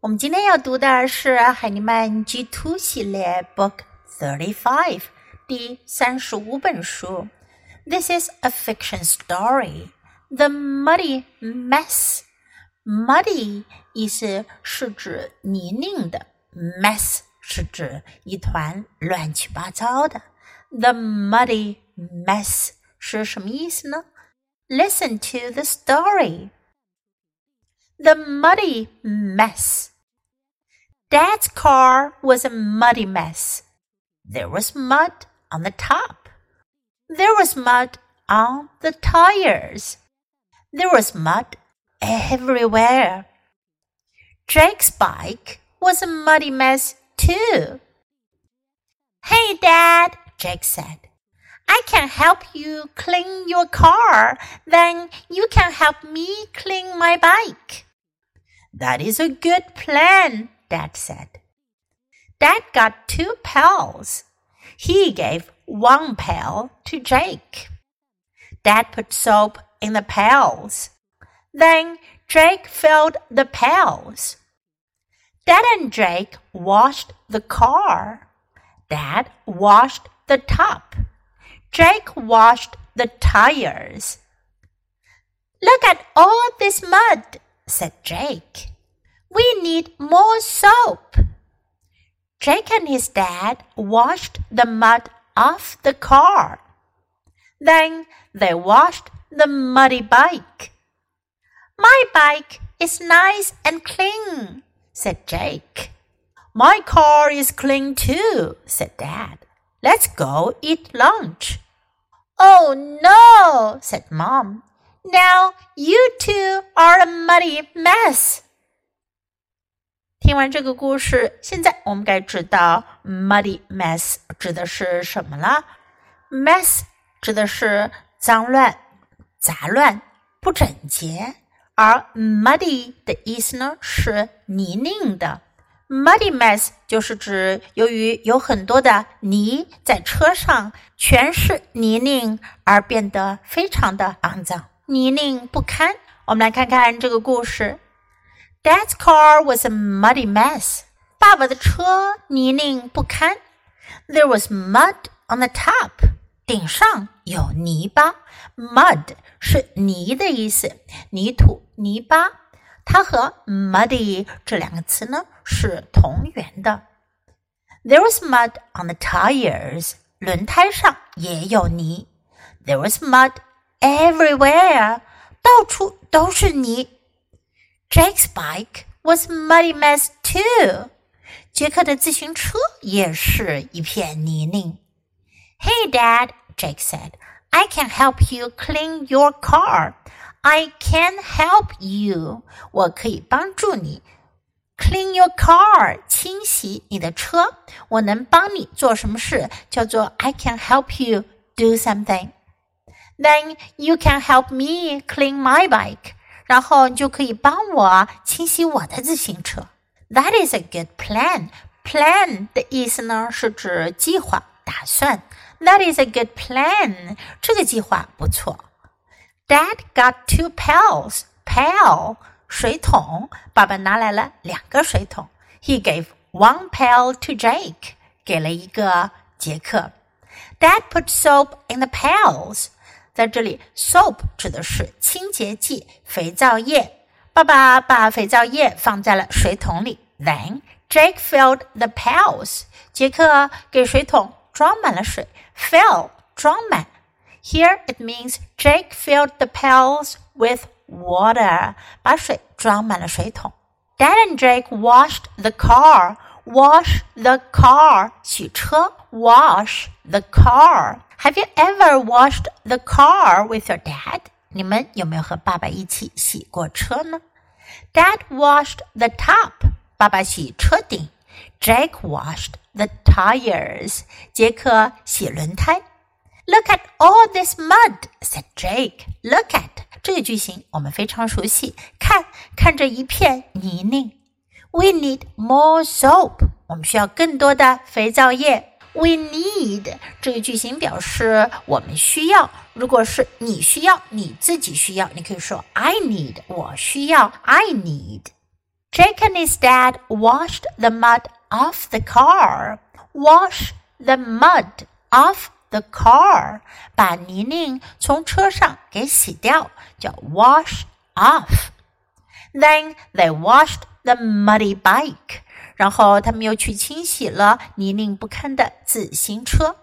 我们今天要读的是海尼曼 G Two 系列 Book Thirty Five 第三十五本书。This is a fiction story. The Muddy Mess. Muddy 意思是指泥泞的，mess 是指一团乱七八糟的。The muddy mess 是什么意思呢？Listen to the story. The muddy mess. Dad's car was a muddy mess. There was mud on the top. There was mud on the tires. There was mud everywhere. Jake's bike was a muddy mess too. Hey, Dad, Jake said. I can help you clean your car. Then you can help me clean my bike. That is a good plan, Dad said. Dad got two pails. He gave one pail to Jake. Dad put soap in the pails. Then Jake filled the pails. Dad and Jake washed the car. Dad washed the top. Jake washed the tires. Look at all this mud, said Jake. We need more soap. Jake and his dad washed the mud off the car. Then they washed the muddy bike. My bike is nice and clean, said Jake. My car is clean too, said Dad. Let's go eat lunch. Oh no, said Mom. Now you two are a muddy mess. 听完这个故事，现在我们该知道 muddy mess 指的是什么了。mess 指的是脏乱、杂乱、不整洁，而 muddy 的意思呢是泥泞的。muddy mess 就是指由于有很多的泥在车上，全是泥泞而变得非常的肮脏、泥泞不堪。我们来看看这个故事。Dad's car was a muddy mess. 爸爸的车泥泞不堪。There was mud on the top. 顶上有泥巴。Mud 是泥的意思，泥土、泥巴。它和 muddy 这两个词呢是同源的。There was mud on the tires. 轮胎上也有泥。There was mud everywhere. 到处都是泥。 Jake's bike was a muddy mess too. 杰克的自行车也是一片泥泞。Hey, Dad, Jake said, I can help you clean your car. I can help you. 我可以帮助你 clean your car，清洗你的车。我能帮你做什么事？叫做 I can help you do something. Then you can help me clean my bike. 然后你就可以帮我清洗我的自行车。That is a good plan. Plan 的意思呢是指计划、打算。That is a good plan. 这个计划不错。Dad got two pails. Pail 水桶，爸爸拿来了两个水桶。He gave one pail to Jake. 给了一个杰克。Dad put soap in the pails. 在这里，soap 指的是清洁剂、肥皂液。爸爸把肥皂液放在了水桶里。Then Jake filled the pails。杰克给水桶装满了水。Fill 装满。Here it means Jake filled the pails with water。把水装满了水桶。Dad and Jake washed the car. Wash the car，洗车。Wash the car。have you ever washed the car with your dad? 你们有没有和爸爸一起洗过车呢？Dad washed the top. 爸爸洗车顶。Jake washed the tires. 杰克洗轮胎。Look at all this mud, said Jake. Look at 这个句型我们非常熟悉。看，看这一片泥泞。 We need more soap. 我们需要更多的肥皂液。We need 这个句型表示我们需要。如果是你需要，你自己需要，你可以说 I need，我需要。I need。 Jake and his dad washed the mud off the car. Wash the mud off the car，把泥泞从车上给洗掉，叫 wash off。 Then they washed the muddy bike，然后他们又去清洗了泥泞不堪的自行车。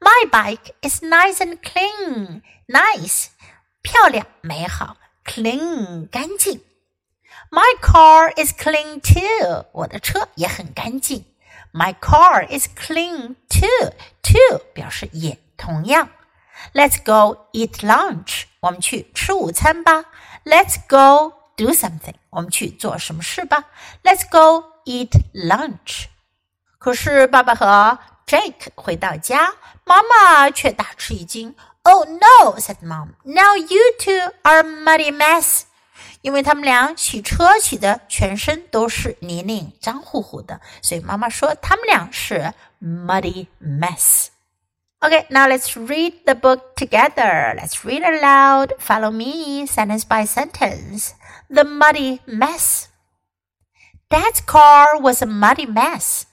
My bike is nice and clean. Nice，漂亮美好；clean，干净。My car is clean too. 我的车也很干净。My car is clean too. Too 表示也同样。Let's go eat lunch. 我们去吃午餐吧。Let's go do something. 我们去做什么事吧。Let's go eat lunch. 可是爸爸和 Jake 回到家，妈妈却大吃一惊。Oh no! said mom. Now you two are muddy mess. 因为他们俩洗车洗的全身都是泥泞，脏乎乎的，所以妈妈说他们俩是 muddy mess. Okay, now let's read the book together. Let's read aloud. Follow me, sentence by sentence. The muddy mess. Dad's car was a muddy mess.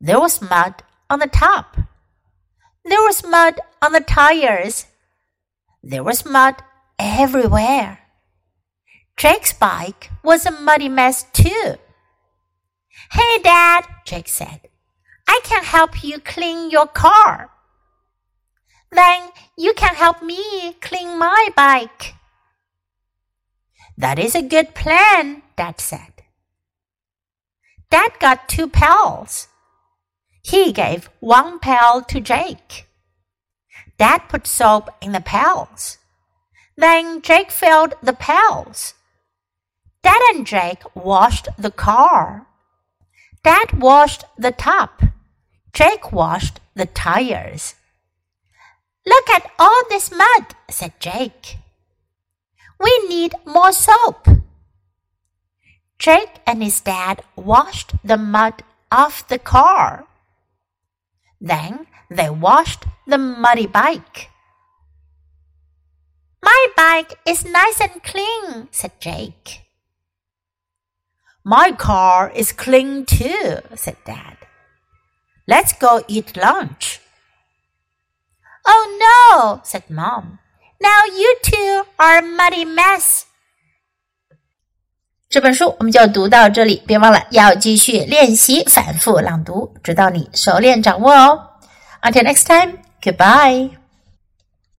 There was mud on the top. There was mud on the tires. There was mud everywhere. Jake's bike was a muddy mess too. Hey, Dad, Jake said. I can help you clean your car. Then you can help me clean my bike. That is a good plan, Dad said. Dad got two pals. He gave one pail to Jake. Dad put soap in the pails. Then Jake filled the pails. Dad and Jake washed the car. Dad washed the top. Jake washed the tires. Look at all this mud, said Jake. We need more soap. Jake and his dad washed the mud off the car. Then they washed the muddy bike. My bike is nice and clean, said Jake. My car is clean too, said Dad. Let's go eat lunch. Oh no, said Mom. Now you two are a muddy mess. 这本书我们就读到这里，别忘了要继续练习反复朗读，直到你熟练掌握哦。Until next time, goodbye.